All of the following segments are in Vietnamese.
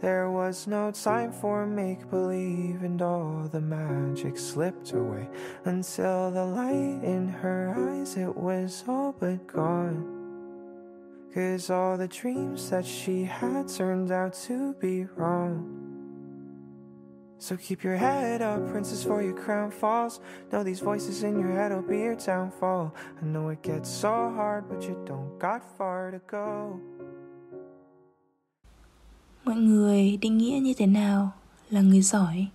There was no time for make believe, and all the magic slipped away until the light in her eyes it was all but gone. Cause all the dreams that she had turned out to be wrong. So keep your head up, princess, for your crown falls. Know these voices in your head will be your downfall. I know it gets so hard, but you don't got far to go. Mọi người định nghĩa như thế nào là người giỏi?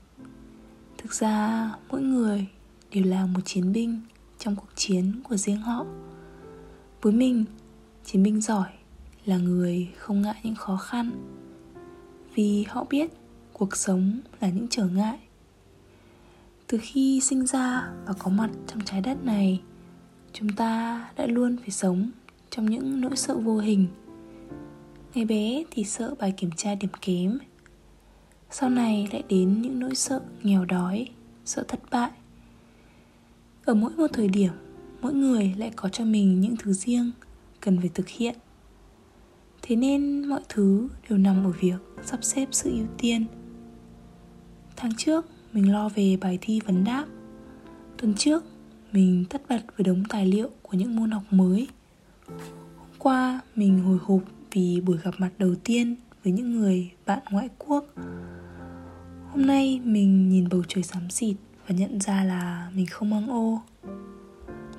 Thực ra, mỗi người đều là một chiến binh trong cuộc chiến của riêng họ. Với mình, chiến binh giỏi là người không ngại những khó khăn. Vì họ biết cuộc sống là những trở ngại. Từ khi sinh ra và có mặt trong trái đất này, chúng ta đã luôn phải sống trong những nỗi sợ vô hình. Ngày bé thì sợ bài kiểm tra điểm kém. Sau này lại đến những nỗi sợ nghèo đói, Sợ thất bại. Ở mỗi một thời điểm, Mỗi người lại có cho mình những thứ riêng Cần phải thực hiện. Thế nên mọi thứ đều nằm ở việc sắp xếp sự ưu tiên. Tháng trước, mình lo về bài thi vấn đáp. Tuần trước, mình tất bật với đống tài liệu của những môn học mới. Hôm qua, mình hồi hộp vì buổi gặp mặt đầu tiên với những người bạn ngoại quốc. Hôm nay mình nhìn bầu trời xám xịt và nhận ra là mình không mang ô.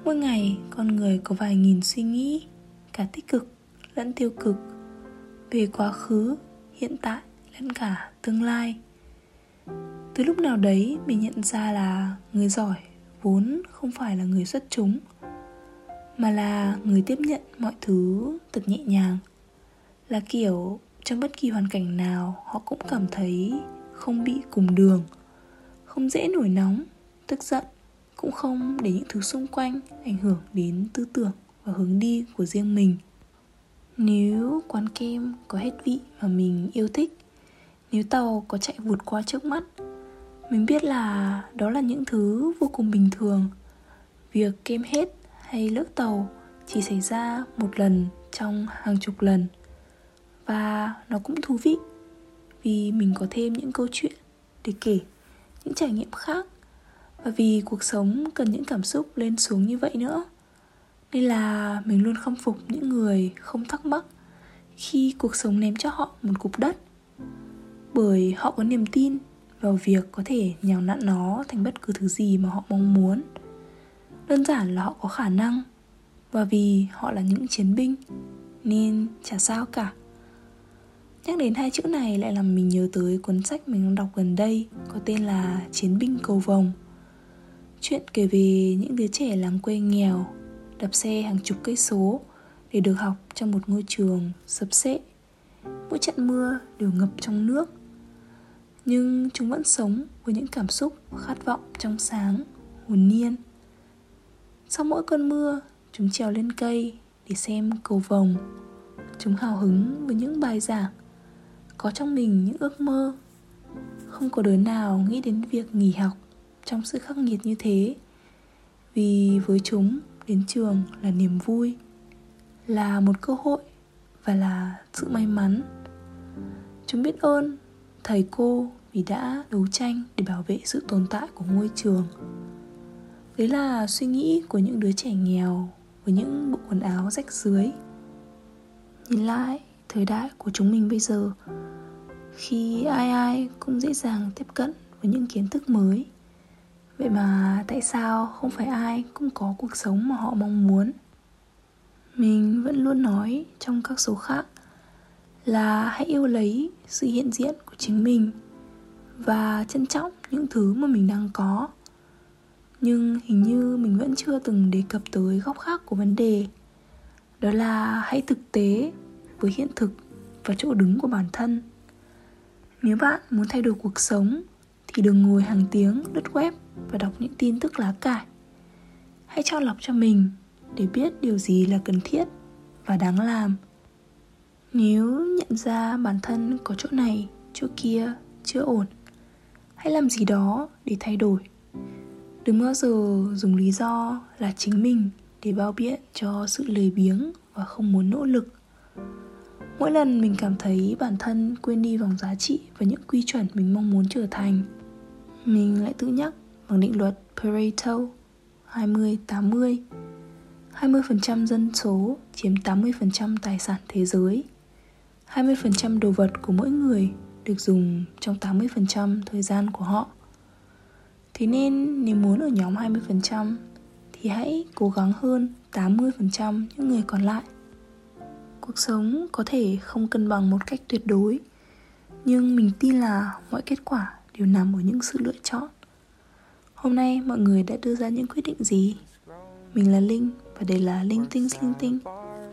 Mỗi ngày, con người có vài nghìn suy nghĩ, cả tích cực lẫn tiêu cực, về quá khứ, hiện tại lẫn cả tương lai. Từ lúc nào đấy, mình nhận ra là người giỏi vốn không phải là người xuất chúng, mà là người tiếp nhận mọi thứ thật nhẹ nhàng là kiểu trong bất kỳ hoàn cảnh nào, họ cũng cảm thấy không bị cùng đường, không dễ nổi nóng, tức giận, cũng không để những thứ xung quanh ảnh hưởng đến tư tưởng và hướng đi của riêng mình. Nếu quán kem có hết vị mà mình yêu thích, nếu tàu có chạy vụt qua trước mắt, mình biết là đó là những thứ vô cùng bình thường. Việc kem hết hay lỡ tàu chỉ xảy ra một lần trong hàng chục lần và nó cũng thú vị vì mình có thêm những câu chuyện để kể, những trải nghiệm khác. Và vì cuộc sống cần những cảm xúc lên xuống như vậy nữa, nên là mình luôn khâm phục những người không thắc mắc khi cuộc sống ném cho họ một cục đất. Bởi họ có niềm tin vào việc có thể nhào nặn nó thành bất cứ thứ gì mà họ mong muốn. Đơn giản là họ có khả năng, và vì họ là những chiến binh, nên chả sao cả. Nhắc đến hai chữ này lại làm mình nhớ tới cuốn sách mình đang đọc gần đây có tên là Chiến binh cầu vồng. Chuyện kể về những đứa trẻ làng quê nghèo đạp xe hàng chục cây số để được học trong một ngôi trường sập sệ. Mỗi trận mưa đều ngập trong nước. Nhưng chúng vẫn sống với những cảm xúc khát vọng trong sáng, hồn nhiên. Sau mỗi cơn mưa, chúng trèo lên cây để xem cầu vồng. Chúng hào hứng với những bài giảng có trong mình những ước mơ. Không có đứa nào nghĩ đến việc nghỉ học trong sự khắc nghiệt như thế. Vì với chúng, đến trường là niềm vui, là một cơ hội và là sự may mắn. Chúng biết ơn thầy cô vì đã đấu tranh để bảo vệ sự tồn tại của ngôi trường. Đấy là suy nghĩ của những đứa trẻ nghèo với những bộ quần áo rách rưới. Nhìn lại thời đại của chúng mình bây giờ khi ai ai cũng dễ dàng tiếp cận với những kiến thức mới. Vậy mà tại sao không phải ai cũng có cuộc sống mà họ mong muốn? Mình vẫn luôn nói trong các số khác là hãy yêu lấy sự hiện diện của chính mình và trân trọng những thứ mà mình đang có. Nhưng hình như mình vẫn chưa từng đề cập tới góc khác của vấn đề, đó là hãy thực tế với hiện thực và chỗ đứng của bản thân. Nếu bạn muốn thay đổi cuộc sống thì đừng ngồi hàng tiếng lướt web và đọc những tin tức lá cải. Hãy chọn lọc cho mình để biết điều gì là cần thiết và đáng làm. Nếu nhận ra bản thân có chỗ này, chỗ kia chưa ổn, hãy làm gì đó để thay đổi. Đừng bao giờ dùng lý do là chính mình để bao biện cho sự lười biếng và không muốn nỗ lực mỗi lần mình cảm thấy bản thân quên đi vòng giá trị và những quy chuẩn mình mong muốn trở thành, mình lại tự nhắc bằng định luật Pareto 20-80 20% dân số chiếm 80% tài sản thế giới. 20% đồ vật của mỗi người được dùng trong 80% thời gian của họ. Thế nên nếu muốn ở nhóm 20% thì hãy cố gắng hơn 80% những người còn lại cuộc sống có thể không cân bằng một cách tuyệt đối. Nhưng mình tin là mọi kết quả đều nằm ở những sự lựa chọn. Hôm nay mọi người đã đưa ra những quyết định gì? Mình là linh và đây là linh tinh linh tinh.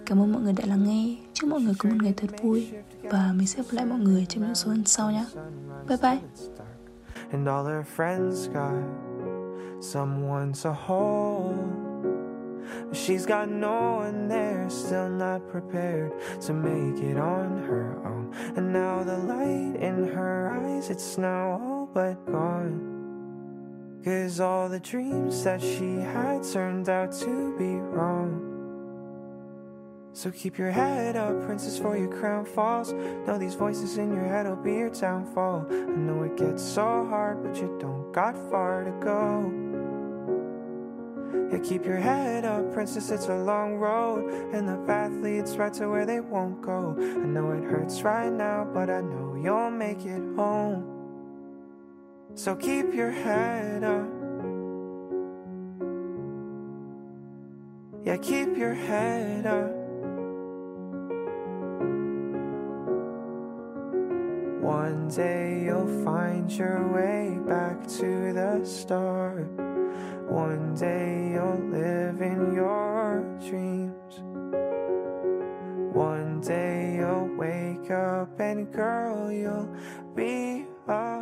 Cảm ơn mọi người đã lắng nghe. Chúc mọi người có một ngày thật vui và mình sẽ gặp lại mọi người trong những số lần sau nhé. Bye bye. And all her friends got someone to hold. She's got no one there, still not prepared to make it on her own. And now the light in her eyes, it's now all but gone. Cause all the dreams that she had turned out to be wrong. So keep your head up, princess, for your crown falls. Know these voices in your head will be your downfall. I know it gets so hard, but you don't got far to go. Yeah, keep your head up, princess, it's a long road. And the path leads right to where they won't go. I know it hurts right now, but I know you'll make it home. So keep your head up. Yeah, keep your head up. One day you'll find your way back to the start one day you'll live in your dreams. One day you'll wake up and girl, you'll be a.